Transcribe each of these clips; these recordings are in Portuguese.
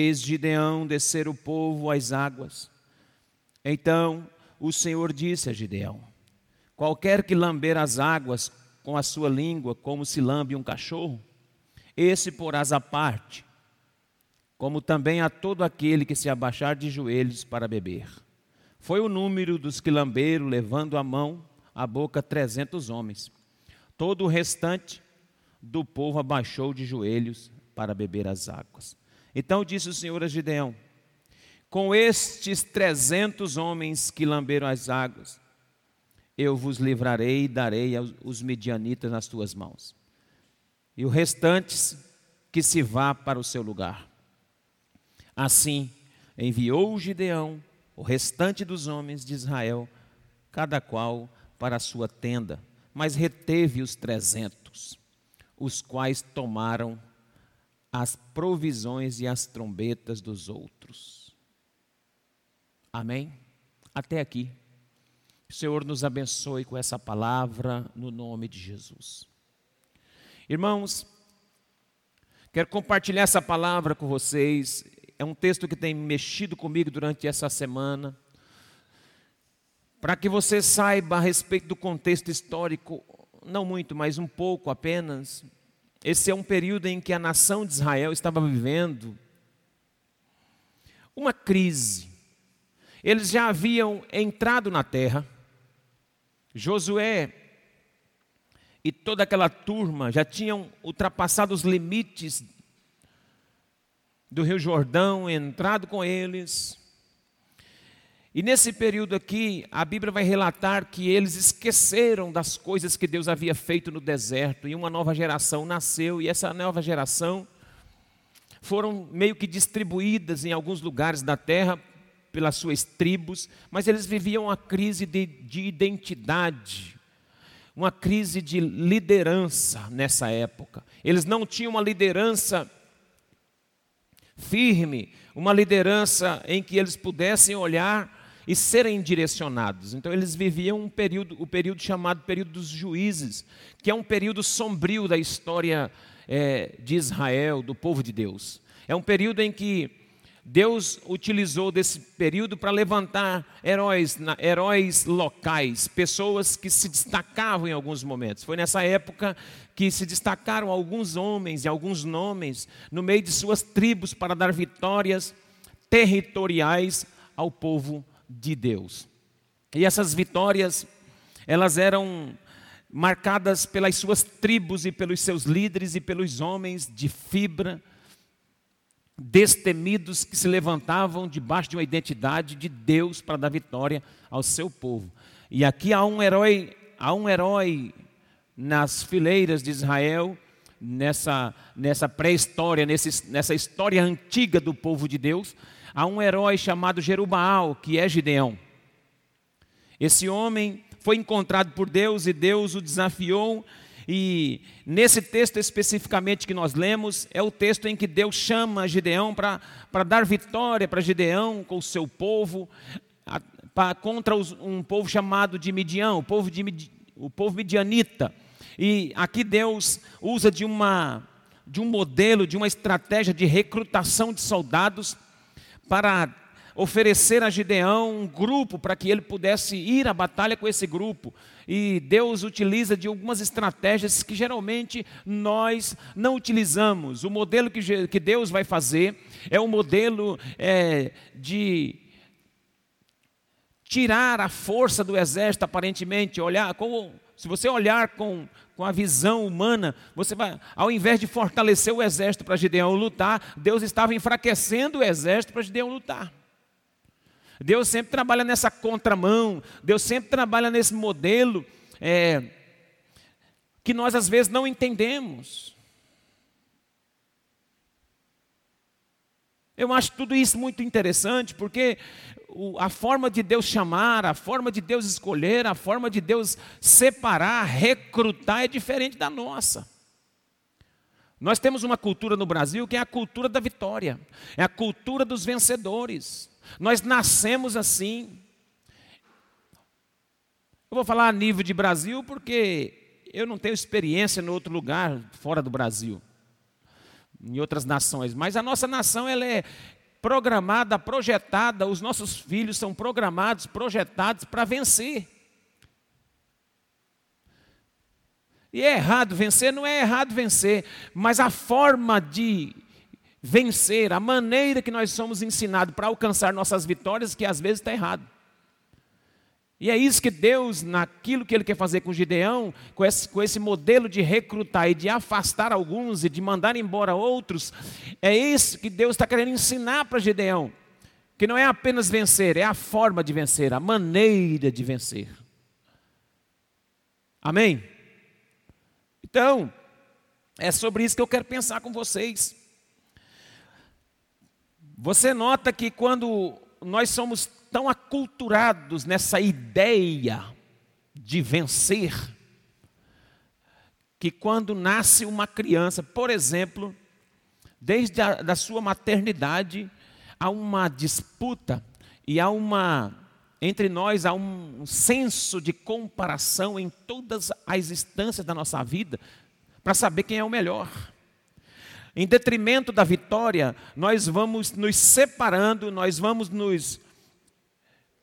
Fez Gideão descer o povo às águas. Então o Senhor disse a Gideão: Qualquer que lamber as águas com a sua língua, como se lambe um cachorro, esse porás à parte, como também a todo aquele que se abaixar de joelhos para beber. Foi o número dos que lamberam, levando a mão à boca trezentos homens. Todo o restante do povo abaixou de joelhos para beber as águas. Então disse o Senhor a Gideão: Com estes trezentos homens que lamberam as águas, eu vos livrarei e darei os medianitas nas tuas mãos. E o restante que se vá para o seu lugar. Assim enviou Gideão o restante dos homens de Israel, cada qual para a sua tenda, mas reteve os trezentos, os quais tomaram as provisões e as trombetas dos outros. Amém? Até aqui. O Senhor nos abençoe com essa palavra no nome de Jesus. Irmãos, quero compartilhar essa palavra com vocês. É um texto que tem mexido comigo durante essa semana. Para que você saiba a respeito do contexto histórico, não muito, mas um pouco apenas, esse é um período em que a nação de Israel estava vivendo uma crise. Eles já haviam entrado na terra. Josué e toda aquela turma já tinham ultrapassado os limites do Rio Jordão, entrado com eles, e nesse período aqui, a Bíblia vai relatar que eles esqueceram das coisas que Deus havia feito no deserto, e uma nova geração nasceu, e essa nova geração foram meio que distribuídas em alguns lugares da terra pelas suas tribos, mas eles viviam uma crise de, de identidade, uma crise de liderança nessa época. Eles não tinham uma liderança firme, uma liderança em que eles pudessem olhar e serem direcionados. Então eles viviam um período, o período chamado período dos juízes, que é um período sombrio da história é, de Israel, do povo de Deus. É um período em que Deus utilizou desse período para levantar heróis, heróis locais, pessoas que se destacavam em alguns momentos. Foi nessa época que se destacaram alguns homens e alguns nomes no meio de suas tribos para dar vitórias territoriais ao povo de Deus. E essas vitórias, elas eram marcadas pelas suas tribos e pelos seus líderes e pelos homens de fibra, destemidos que se levantavam debaixo de uma identidade de Deus para dar vitória ao seu povo. E aqui há um herói, há um herói nas fileiras de Israel, nessa, nessa pré-história, nessa história antiga do povo de Deus, a um herói chamado Jerubaal, que é Gideão. Esse homem foi encontrado por Deus e Deus o desafiou. E nesse texto especificamente que nós lemos, é o texto em que Deus chama Gideão para dar vitória para Gideão com o seu povo, a, pra, contra os, um povo chamado de Midian, o povo, de, o povo midianita. E aqui Deus usa de, uma, de um modelo, de uma estratégia de recrutação de soldados para oferecer a Gideão um grupo para que ele pudesse ir à batalha com esse grupo. E Deus utiliza de algumas estratégias que geralmente nós não utilizamos. O modelo que, que Deus vai fazer é um modelo é, de tirar a força do exército, aparentemente, olhar como se você olhar com, com a visão humana, você vai, ao invés de fortalecer o exército para Gideão lutar, Deus estava enfraquecendo o exército para Gideão lutar. Deus sempre trabalha nessa contramão, Deus sempre trabalha nesse modelo é, que nós às vezes não entendemos. Eu acho tudo isso muito interessante, porque a forma de Deus chamar, a forma de Deus escolher, a forma de Deus separar, recrutar é diferente da nossa. Nós temos uma cultura no Brasil que é a cultura da vitória, é a cultura dos vencedores. Nós nascemos assim. Eu vou falar a nível de Brasil porque eu não tenho experiência em outro lugar fora do Brasil. Em outras nações, mas a nossa nação ela é programada, projetada, os nossos filhos são programados, projetados para vencer. E é errado vencer? Não é errado vencer, mas a forma de vencer, a maneira que nós somos ensinados para alcançar nossas vitórias, que às vezes está errado. E é isso que Deus, naquilo que Ele quer fazer com Gideão, com esse, com esse modelo de recrutar e de afastar alguns e de mandar embora outros, é isso que Deus está querendo ensinar para Gideão. Que não é apenas vencer, é a forma de vencer, a maneira de vencer. Amém? Então, é sobre isso que eu quero pensar com vocês. Você nota que quando nós somos tão aculturados nessa ideia de vencer, que quando nasce uma criança, por exemplo, desde a da sua maternidade, há uma disputa e há uma entre nós há um senso de comparação em todas as instâncias da nossa vida para saber quem é o melhor. Em detrimento da vitória, nós vamos nos separando, nós vamos nos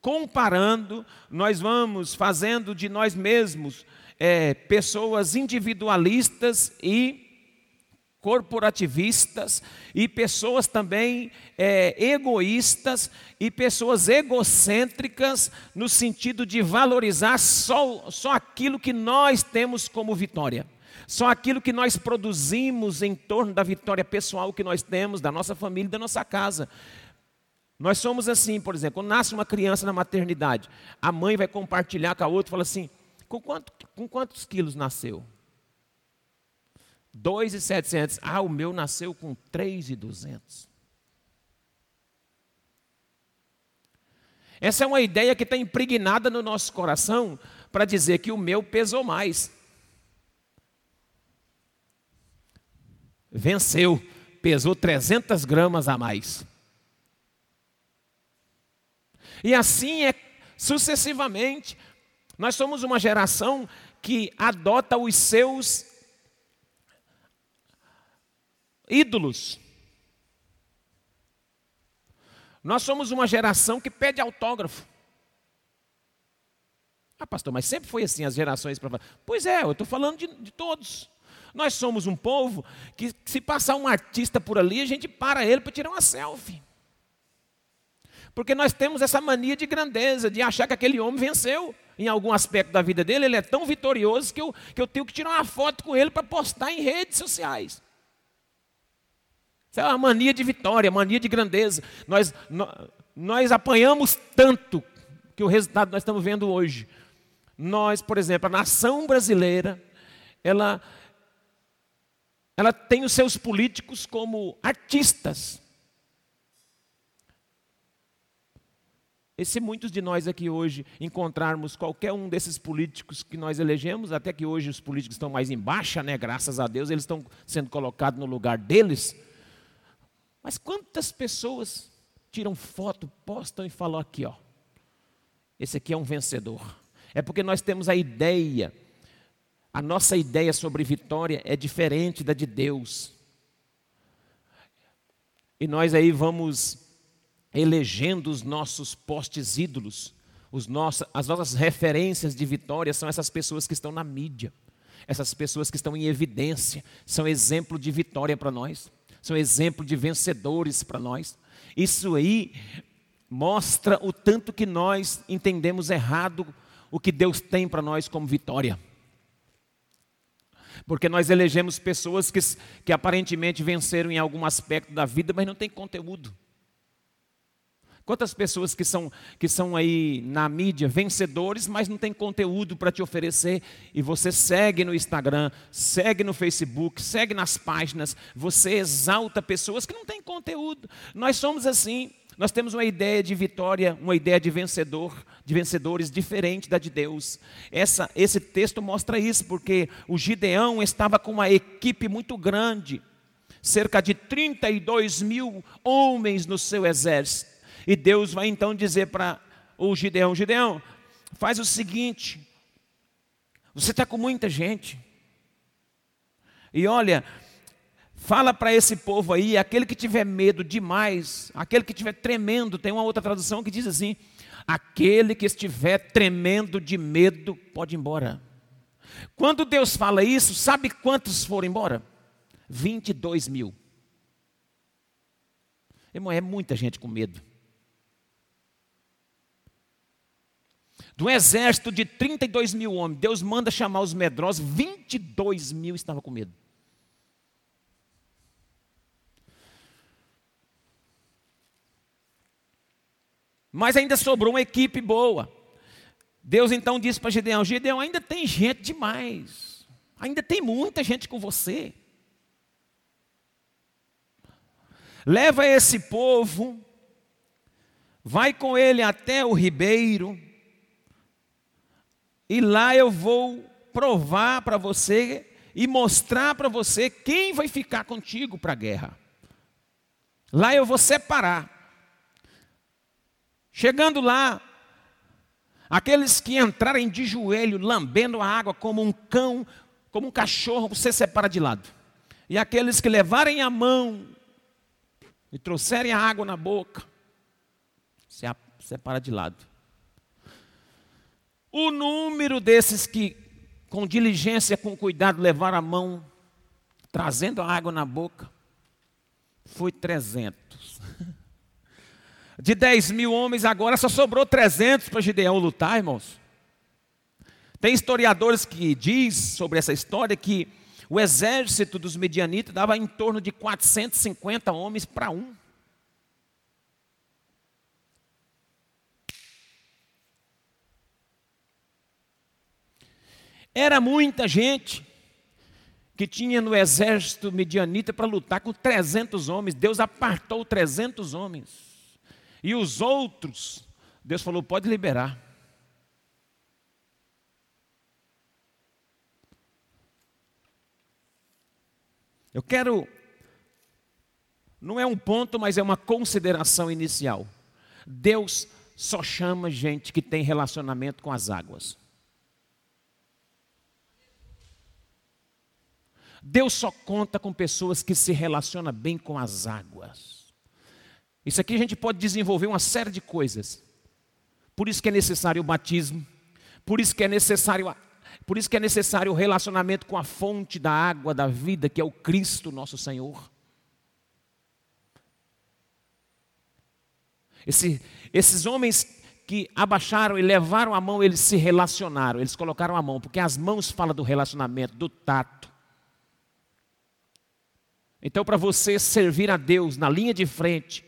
comparando, nós vamos fazendo de nós mesmos é, pessoas individualistas e corporativistas e pessoas também é, egoístas e pessoas egocêntricas no sentido de valorizar só, só aquilo que nós temos como vitória. Só aquilo que nós produzimos em torno da vitória pessoal que nós temos, da nossa família, da nossa casa. Nós somos assim, por exemplo, quando nasce uma criança na maternidade, a mãe vai compartilhar com a outra e fala assim: com, quanto, com quantos quilos nasceu? 2,700. Ah, o meu nasceu com 3,200. Essa é uma ideia que está impregnada no nosso coração para dizer que o meu pesou mais. Venceu, pesou 300 gramas a mais. E assim é sucessivamente. Nós somos uma geração que adota os seus ídolos. Nós somos uma geração que pede autógrafo. Ah, pastor, mas sempre foi assim as gerações para Pois é, eu estou falando de, de, todos. Nós somos um povo que, se passar um artista por ali, a gente para ele para tirar uma selfie. Porque nós temos essa mania de grandeza, de achar que aquele homem venceu em algum aspecto da vida dele, ele é tão vitorioso que eu, que eu tenho que tirar uma foto com ele para postar em redes sociais. Isso é uma mania de vitória, mania de grandeza. Nós, nós, nós apanhamos tanto que o resultado nós estamos vendo hoje. Nós, por exemplo, a nação brasileira, ela, ela tem os seus políticos como artistas. E se muitos de nós aqui hoje encontrarmos qualquer um desses políticos que nós elegemos, até que hoje os políticos estão mais em baixa, né? graças a Deus, eles estão sendo colocados no lugar deles. Mas quantas pessoas tiram foto, postam e falam aqui, ó, esse aqui é um vencedor. É porque nós temos a ideia, a nossa ideia sobre vitória é diferente da de Deus. E nós aí vamos elegendo os nossos postes ídolos. Os nossos, as nossas referências de vitória são essas pessoas que estão na mídia, essas pessoas que estão em evidência, são exemplo de vitória para nós, são exemplo de vencedores para nós. Isso aí mostra o tanto que nós entendemos errado o que Deus tem para nós como vitória. Porque nós elegemos pessoas que, que aparentemente venceram em algum aspecto da vida, mas não tem conteúdo. Quantas pessoas que são, que são aí na mídia vencedores, mas não tem conteúdo para te oferecer, e você segue no Instagram, segue no Facebook, segue nas páginas, você exalta pessoas que não têm conteúdo. Nós somos assim, nós temos uma ideia de vitória, uma ideia de vencedor, de vencedores diferente da de Deus. Essa, esse texto mostra isso, porque o Gideão estava com uma equipe muito grande, cerca de 32 mil homens no seu exército. E Deus vai então dizer para o Gideão: Gideão, faz o seguinte, você está com muita gente. E olha, Fala para esse povo aí, aquele que tiver medo demais, aquele que estiver tremendo, tem uma outra tradução que diz assim: aquele que estiver tremendo de medo, pode ir embora. Quando Deus fala isso, sabe quantos foram embora? 22 mil. Irmão, é muita gente com medo. Do exército de 32 mil homens, Deus manda chamar os medrosos, 22 mil estavam com medo. Mas ainda sobrou uma equipe boa. Deus então disse para Gideão: Gideão, ainda tem gente demais. Ainda tem muita gente com você. Leva esse povo, vai com ele até o ribeiro, e lá eu vou provar para você e mostrar para você quem vai ficar contigo para a guerra. Lá eu vou separar. Chegando lá, aqueles que entrarem de joelho, lambendo a água como um cão, como um cachorro, você separa de lado. E aqueles que levarem a mão e trouxerem a água na boca, você separa de lado. O número desses que, com diligência, com cuidado, levaram a mão, trazendo a água na boca, foi 300. De 10 mil homens, agora só sobrou 300 para Gideão lutar, irmãos. Tem historiadores que diz sobre essa história que o exército dos medianitas dava em torno de 450 homens para um. Era muita gente que tinha no exército medianita para lutar com 300 homens. Deus apartou 300 homens. E os outros, Deus falou: pode liberar. Eu quero, não é um ponto, mas é uma consideração inicial. Deus só chama gente que tem relacionamento com as águas. Deus só conta com pessoas que se relacionam bem com as águas. Isso aqui a gente pode desenvolver uma série de coisas. Por isso que é necessário o batismo, por isso que é necessário, por isso que é necessário o relacionamento com a fonte da água da vida, que é o Cristo nosso Senhor. Esse, esses homens que abaixaram e levaram a mão, eles se relacionaram, eles colocaram a mão, porque as mãos falam do relacionamento, do tato. Então, para você servir a Deus na linha de frente,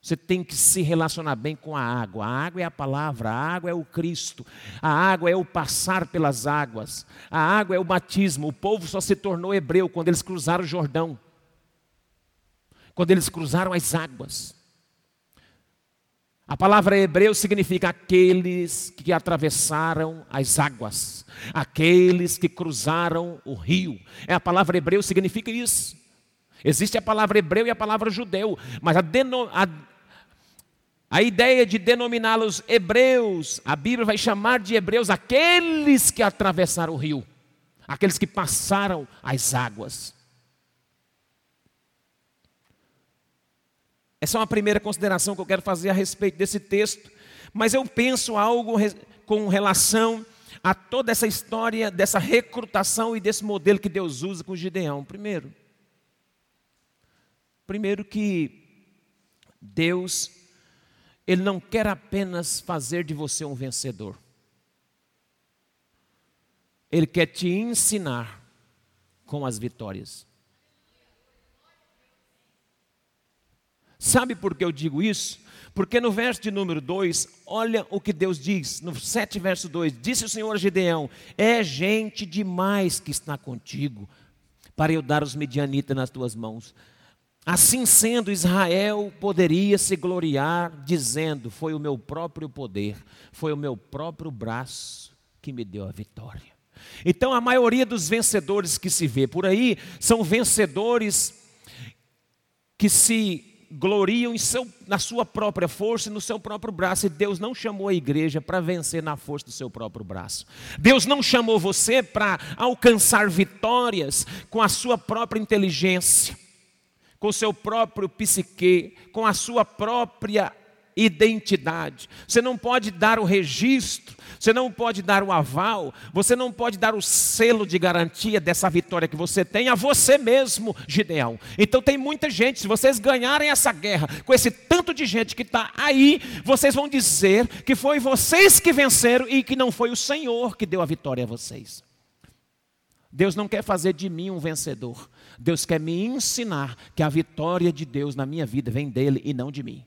você tem que se relacionar bem com a água. A água é a palavra, a água é o Cristo, a água é o passar pelas águas, a água é o batismo. O povo só se tornou hebreu quando eles cruzaram o Jordão, quando eles cruzaram as águas. A palavra hebreu significa aqueles que atravessaram as águas, aqueles que cruzaram o rio. É a palavra hebreu significa isso. Existe a palavra hebreu e a palavra judeu, mas a, deno, a a ideia de denominá-los hebreus, a Bíblia vai chamar de hebreus aqueles que atravessaram o rio, aqueles que passaram as águas. Essa é uma primeira consideração que eu quero fazer a respeito desse texto, mas eu penso algo com relação a toda essa história dessa recrutação e desse modelo que Deus usa com Gideão. Primeiro, primeiro que Deus ele não quer apenas fazer de você um vencedor. Ele quer te ensinar com as vitórias. Sabe por que eu digo isso? Porque no verso de número 2, olha o que Deus diz, no 7 verso 2: Disse o Senhor a Gideão: É gente demais que está contigo, para eu dar os medianitas nas tuas mãos. Assim sendo, Israel poderia se gloriar, dizendo: Foi o meu próprio poder, foi o meu próprio braço que me deu a vitória. Então, a maioria dos vencedores que se vê por aí são vencedores que se gloriam seu, na sua própria força e no seu próprio braço. E Deus não chamou a igreja para vencer na força do seu próprio braço. Deus não chamou você para alcançar vitórias com a sua própria inteligência, com o seu próprio psique, com a sua própria identidade. Você não pode dar o registro, você não pode dar o aval, você não pode dar o selo de garantia dessa vitória que você tem a você mesmo, Gideão. Então tem muita gente, se vocês ganharem essa guerra com esse tanto de gente que está aí, vocês vão dizer que foi vocês que venceram e que não foi o Senhor que deu a vitória a vocês. Deus não quer fazer de mim um vencedor. Deus quer me ensinar que a vitória de Deus na minha vida vem dele e não de mim.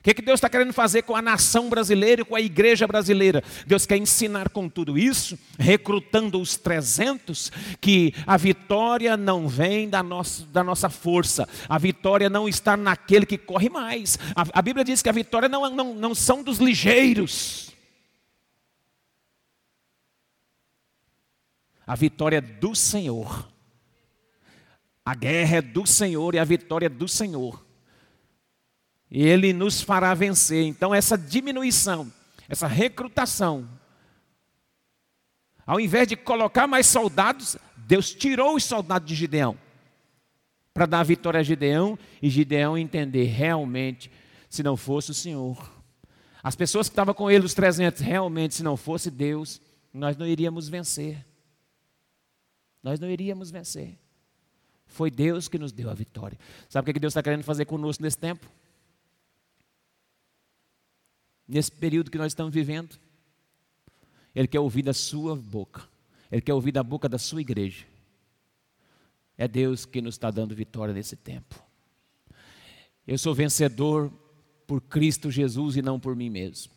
O que, que Deus está querendo fazer com a nação brasileira e com a igreja brasileira? Deus quer ensinar com tudo isso, recrutando os 300, que a vitória não vem da nossa, da nossa força, a vitória não está naquele que corre mais. A, a Bíblia diz que a vitória não, não, não são dos ligeiros. A vitória é do Senhor. A guerra é do Senhor e a vitória é do Senhor. E Ele nos fará vencer. Então, essa diminuição, essa recrutação, ao invés de colocar mais soldados, Deus tirou os soldados de Gideão para dar a vitória a Gideão e Gideão entender realmente, se não fosse o Senhor. As pessoas que estavam com ele, os 300, realmente, se não fosse Deus, nós não iríamos vencer. Nós não iríamos vencer. Foi Deus que nos deu a vitória. Sabe o que Deus está querendo fazer conosco nesse tempo? Nesse período que nós estamos vivendo. Ele quer ouvir da sua boca, ele quer ouvir da boca da sua igreja. É Deus que nos está dando vitória nesse tempo. Eu sou vencedor por Cristo Jesus e não por mim mesmo.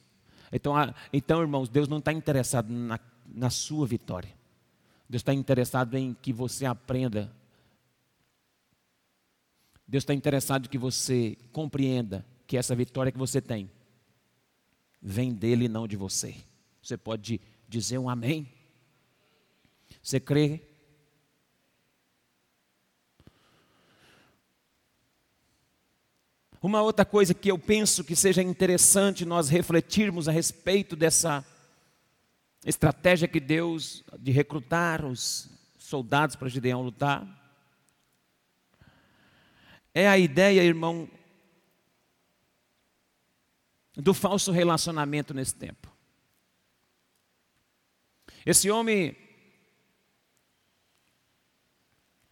Então, então irmãos, Deus não está interessado na, na sua vitória. Deus está interessado em que você aprenda. Deus está interessado em que você compreenda que essa vitória que você tem vem dele e não de você. Você pode dizer um amém? Você crê? Uma outra coisa que eu penso que seja interessante nós refletirmos a respeito dessa estratégia que Deus de recrutar os soldados para Gideão lutar é a ideia, irmão, do falso relacionamento nesse tempo. Esse homem,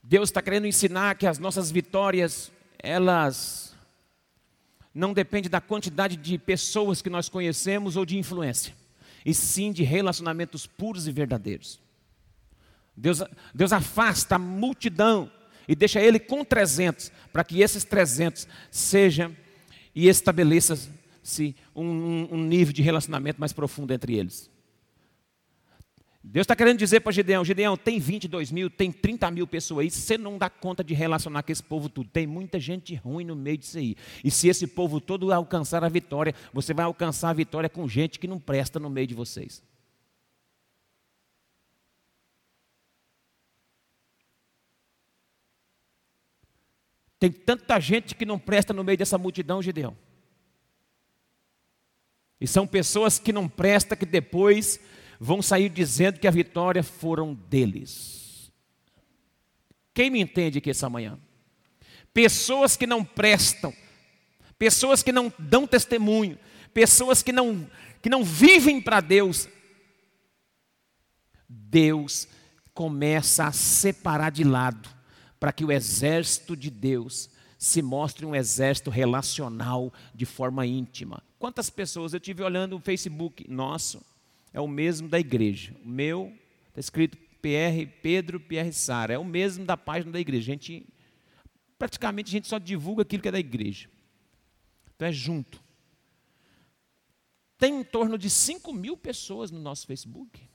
Deus está querendo ensinar que as nossas vitórias, elas não dependem da quantidade de pessoas que nós conhecemos ou de influência, e sim de relacionamentos puros e verdadeiros. Deus, Deus afasta a multidão e deixa ele com 300, para que esses 300 sejam e estabeleçam se um, um nível de relacionamento mais profundo entre eles. Deus está querendo dizer para Gideão: Gideão, tem 22 mil, tem 30 mil pessoas aí, você não dá conta de relacionar com esse povo tudo. Tem muita gente ruim no meio disso aí. E se esse povo todo alcançar a vitória, você vai alcançar a vitória com gente que não presta no meio de vocês. Tem tanta gente que não presta no meio dessa multidão, Gideão. E são pessoas que não prestam, que depois vão sair dizendo que a vitória foram deles. Quem me entende aqui essa manhã? Pessoas que não prestam, pessoas que não dão testemunho, pessoas que não, que não vivem para Deus. Deus começa a separar de lado, para que o exército de Deus se mostre um exército relacional de forma íntima. Quantas pessoas eu tive olhando o Facebook nosso, é o mesmo da igreja. O meu está escrito PR Pedro PR Sara, é o mesmo da página da igreja. A gente praticamente a gente só divulga aquilo que é da igreja. Então é junto. Tem em torno de 5 mil pessoas no nosso Facebook,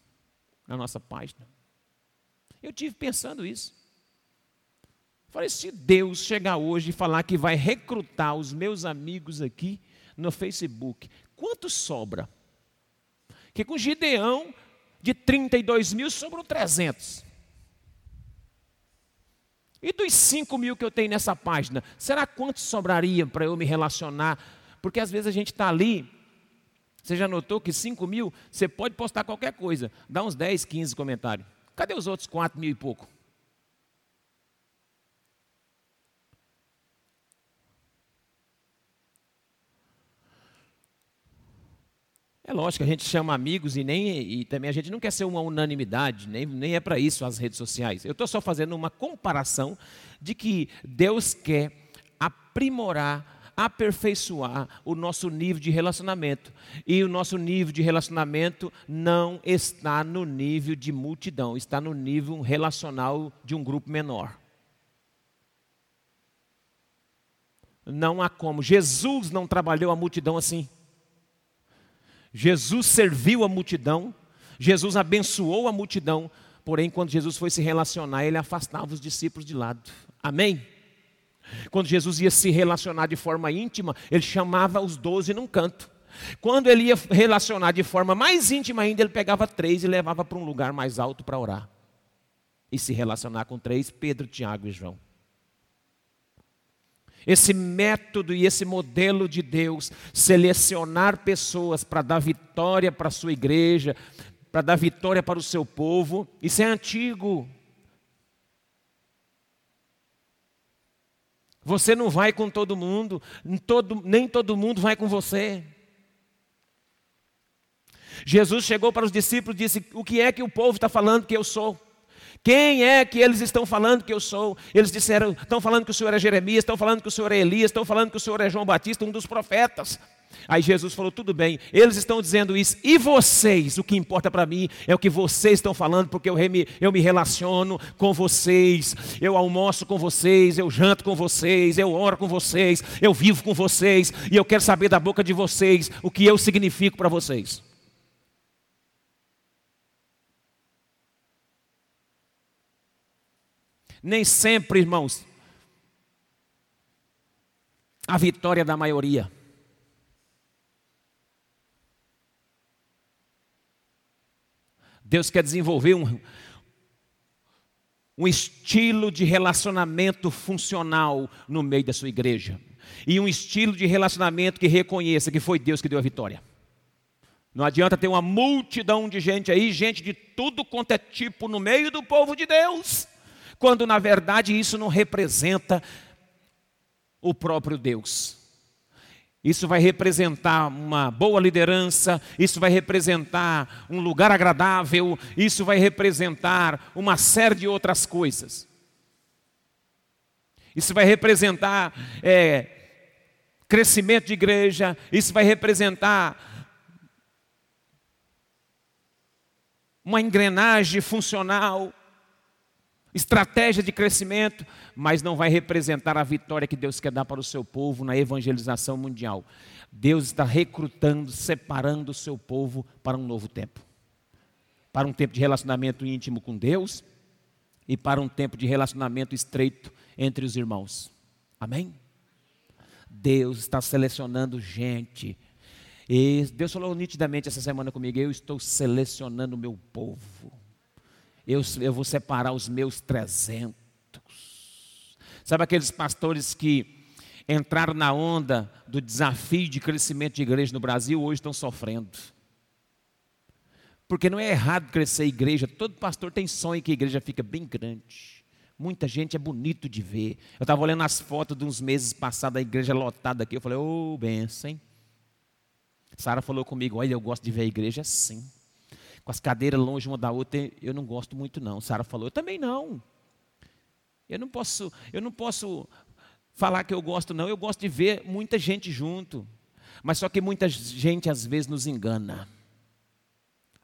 na nossa página. Eu tive pensando isso. Falei, se Deus chegar hoje e falar que vai recrutar os meus amigos aqui, no Facebook. Quanto sobra? Que com Gideão, de 32 mil, sobrou 300. E dos 5 mil que eu tenho nessa página, será quanto sobraria para eu me relacionar? Porque às vezes a gente está ali, você já notou que 5 mil, você pode postar qualquer coisa, dá uns 10, 15 comentários. Cadê os outros 4 mil e pouco? É lógico, a gente chama amigos e, nem, e também a gente não quer ser uma unanimidade, nem, nem é para isso as redes sociais. Eu estou só fazendo uma comparação de que Deus quer aprimorar, aperfeiçoar o nosso nível de relacionamento. E o nosso nível de relacionamento não está no nível de multidão, está no nível relacional de um grupo menor. Não há como. Jesus não trabalhou a multidão assim. Jesus serviu a multidão, Jesus abençoou a multidão, porém, quando Jesus foi se relacionar, ele afastava os discípulos de lado. Amém? Quando Jesus ia se relacionar de forma íntima, ele chamava os doze num canto. Quando ele ia relacionar de forma mais íntima ainda, ele pegava três e levava para um lugar mais alto para orar. E se relacionar com três, Pedro, Tiago e João. Esse método e esse modelo de Deus, selecionar pessoas para dar vitória para a sua igreja, para dar vitória para o seu povo, isso é antigo. Você não vai com todo mundo, nem todo mundo vai com você. Jesus chegou para os discípulos e disse: O que é que o povo está falando que eu sou? Quem é que eles estão falando que eu sou? Eles disseram, estão falando que o Senhor é Jeremias, estão falando que o Senhor é Elias, estão falando que o Senhor é João Batista, um dos profetas. Aí Jesus falou: tudo bem, eles estão dizendo isso, e vocês? O que importa para mim é o que vocês estão falando, porque eu me, eu me relaciono com vocês, eu almoço com vocês, eu janto com vocês, eu oro com vocês, eu vivo com vocês, e eu quero saber da boca de vocês o que eu significo para vocês. Nem sempre, irmãos, a vitória da maioria. Deus quer desenvolver um, um estilo de relacionamento funcional no meio da sua igreja. E um estilo de relacionamento que reconheça que foi Deus que deu a vitória. Não adianta ter uma multidão de gente aí, gente de tudo quanto é tipo no meio do povo de Deus quando na verdade isso não representa o próprio Deus. Isso vai representar uma boa liderança, isso vai representar um lugar agradável, isso vai representar uma série de outras coisas. Isso vai representar é, crescimento de igreja, isso vai representar uma engrenagem funcional estratégia de crescimento, mas não vai representar a vitória que Deus quer dar para o seu povo na evangelização mundial. Deus está recrutando, separando o seu povo para um novo tempo. Para um tempo de relacionamento íntimo com Deus e para um tempo de relacionamento estreito entre os irmãos. Amém? Deus está selecionando gente. E Deus falou nitidamente essa semana comigo: eu estou selecionando o meu povo eu, eu vou separar os meus trezentos. Sabe aqueles pastores que entraram na onda do desafio de crescimento de igreja no Brasil, hoje estão sofrendo. Porque não é errado crescer a igreja, todo pastor tem sonho que a igreja fica bem grande. Muita gente é bonito de ver. Eu estava olhando as fotos de uns meses passados, a igreja lotada aqui. Eu falei, ô, oh, benção, hein? Sara falou comigo, olha, eu gosto de ver a igreja assim com as cadeiras longe uma da outra, eu não gosto muito não. Sara falou, eu também não. Eu não posso, eu não posso falar que eu gosto não, eu gosto de ver muita gente junto. Mas só que muita gente às vezes nos engana.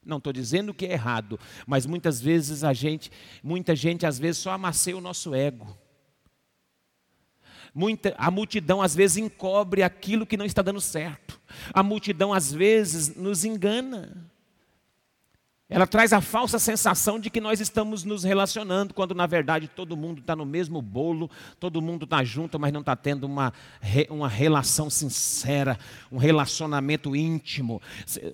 Não estou dizendo que é errado, mas muitas vezes a gente, muita gente às vezes só amasseia o nosso ego. Muita, a multidão às vezes encobre aquilo que não está dando certo. A multidão às vezes nos engana. Ela traz a falsa sensação de que nós estamos nos relacionando, quando na verdade todo mundo está no mesmo bolo, todo mundo está junto, mas não está tendo uma, uma relação sincera, um relacionamento íntimo.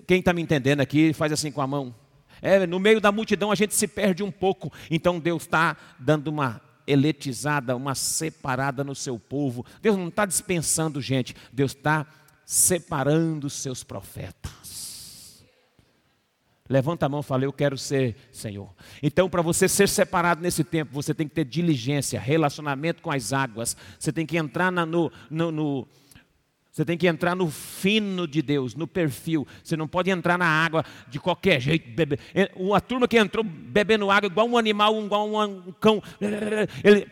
Quem está me entendendo aqui, faz assim com a mão. É, no meio da multidão a gente se perde um pouco, então Deus está dando uma eletizada, uma separada no seu povo. Deus não está dispensando gente, Deus está separando os seus profetas. Levanta a mão e fala, eu quero ser Senhor. Então, para você ser separado nesse tempo, você tem que ter diligência, relacionamento com as águas. Você tem que entrar na, no, no, no você tem que entrar no fino de Deus, no perfil. Você não pode entrar na água de qualquer jeito. Beber. Uma turma que entrou bebendo água igual um animal, igual um cão. Ele,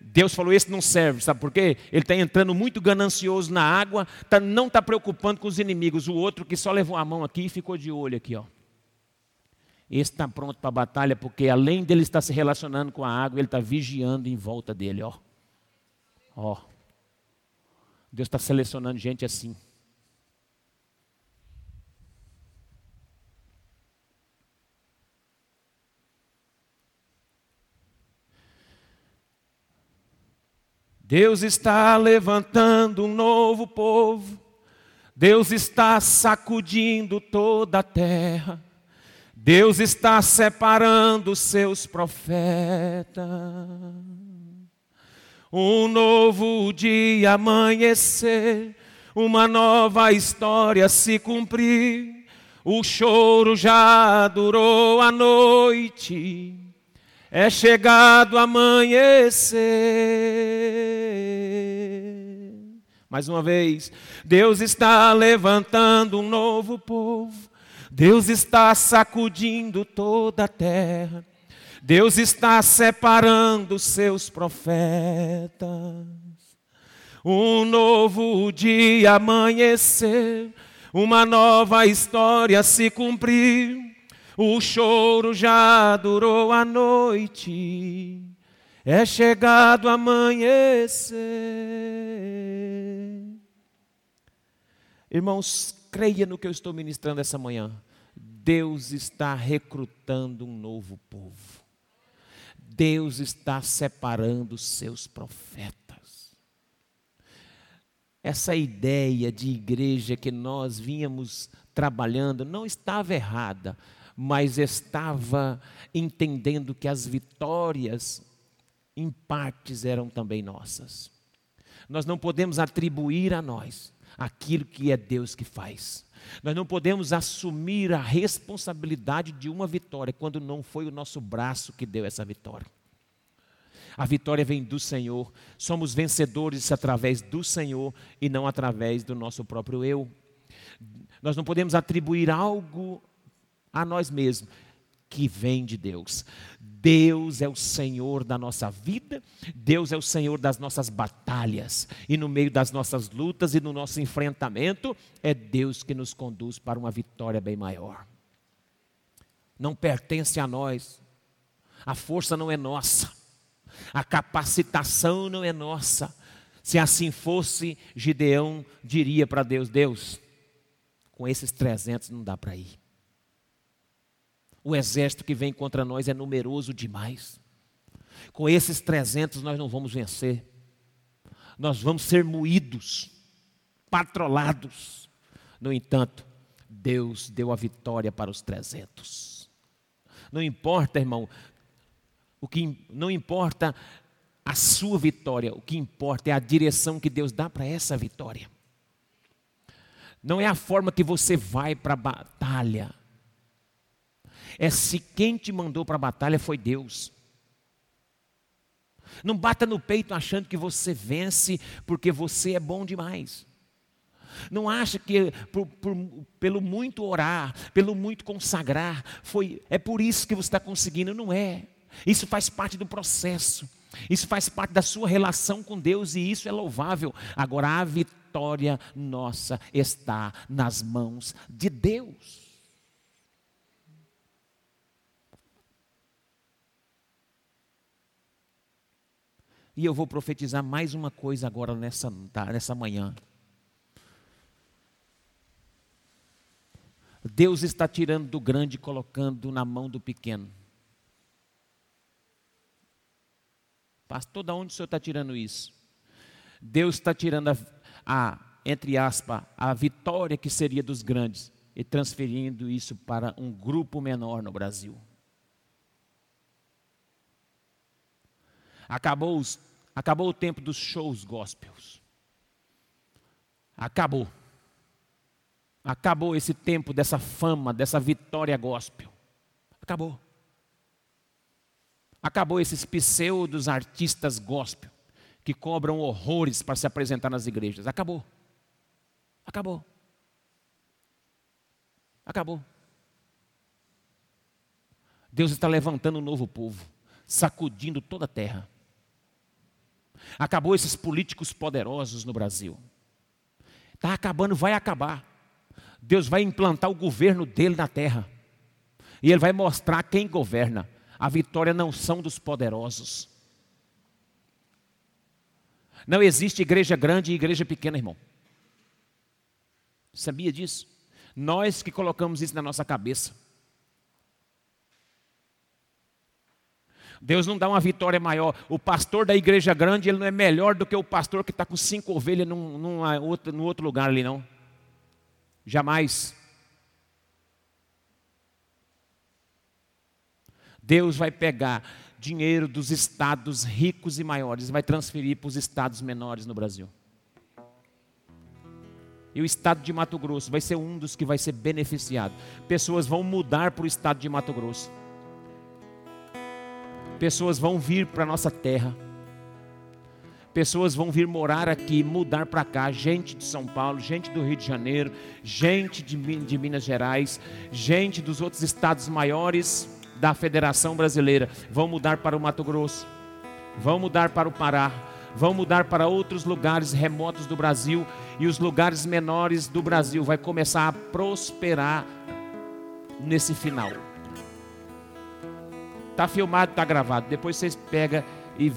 Deus falou: esse não serve, sabe por quê? Ele está entrando muito ganancioso na água, tá, não está preocupando com os inimigos. O outro que só levou a mão aqui e ficou de olho aqui, ó. Esse está pronto para a batalha, porque além dele estar se relacionando com a água, ele está vigiando em volta dele, ó. Ó. Deus está selecionando gente assim. Deus está levantando um novo povo. Deus está sacudindo toda a terra. Deus está separando seus profetas um novo dia amanhecer, uma nova história se cumprir. O choro já durou a noite, é chegado amanhecer. Mais uma vez, Deus está levantando um novo povo, Deus está sacudindo toda a terra. Deus está separando seus profetas. Um novo dia amanhecer, uma nova história se cumprir. O choro já durou a noite, é chegado amanhecer. Irmãos, creia no que eu estou ministrando essa manhã. Deus está recrutando um novo povo. Deus está separando seus profetas. Essa ideia de igreja que nós vínhamos trabalhando não estava errada, mas estava entendendo que as vitórias, em partes, eram também nossas. Nós não podemos atribuir a nós aquilo que é Deus que faz. Nós não podemos assumir a responsabilidade de uma vitória quando não foi o nosso braço que deu essa vitória. A vitória vem do Senhor. Somos vencedores através do Senhor e não através do nosso próprio eu. Nós não podemos atribuir algo a nós mesmos que vem de Deus. Deus é o Senhor da nossa vida, Deus é o Senhor das nossas batalhas, e no meio das nossas lutas e no nosso enfrentamento, é Deus que nos conduz para uma vitória bem maior. Não pertence a nós, a força não é nossa, a capacitação não é nossa. Se assim fosse, Gideão diria para Deus: Deus, com esses 300 não dá para ir. O exército que vem contra nós é numeroso demais. Com esses 300 nós não vamos vencer. Nós vamos ser moídos, patrolados. No entanto, Deus deu a vitória para os 300. Não importa, irmão, o que não importa a sua vitória, o que importa é a direção que Deus dá para essa vitória. Não é a forma que você vai para a batalha, é se quem te mandou para a batalha foi Deus. Não bata no peito achando que você vence porque você é bom demais. Não acha que por, por, pelo muito orar, pelo muito consagrar, foi, é por isso que você está conseguindo. Não é. Isso faz parte do processo. Isso faz parte da sua relação com Deus e isso é louvável. Agora, a vitória nossa está nas mãos de Deus. E eu vou profetizar mais uma coisa agora nessa, tá, nessa manhã. Deus está tirando do grande e colocando na mão do pequeno. Pastor, de onde o senhor está tirando isso? Deus está tirando a, a, entre aspas, a vitória que seria dos grandes e transferindo isso para um grupo menor no Brasil. Acabou, os, acabou o tempo dos shows gospels. Acabou. Acabou esse tempo dessa fama, dessa vitória gospel. Acabou. Acabou esses pseudos artistas gospel que cobram horrores para se apresentar nas igrejas. Acabou. Acabou. Acabou. Deus está levantando um novo povo, sacudindo toda a terra. Acabou esses políticos poderosos no Brasil. Está acabando, vai acabar. Deus vai implantar o governo dele na terra. E ele vai mostrar quem governa. A vitória não são dos poderosos. Não existe igreja grande e igreja pequena, irmão. Sabia disso? Nós que colocamos isso na nossa cabeça. Deus não dá uma vitória maior. O pastor da igreja grande, ele não é melhor do que o pastor que está com cinco ovelhas num, numa outra, num outro lugar ali, não. Jamais. Deus vai pegar dinheiro dos estados ricos e maiores e vai transferir para os estados menores no Brasil. E o estado de Mato Grosso vai ser um dos que vai ser beneficiado. Pessoas vão mudar para o estado de Mato Grosso. Pessoas vão vir para a nossa terra. Pessoas vão vir morar aqui, mudar para cá. Gente de São Paulo, gente do Rio de Janeiro, gente de, de Minas Gerais, gente dos outros estados maiores da Federação Brasileira. Vão mudar para o Mato Grosso, vão mudar para o Pará, vão mudar para outros lugares remotos do Brasil e os lugares menores do Brasil vai começar a prosperar nesse final. Está filmado, está gravado. Depois vocês pegam e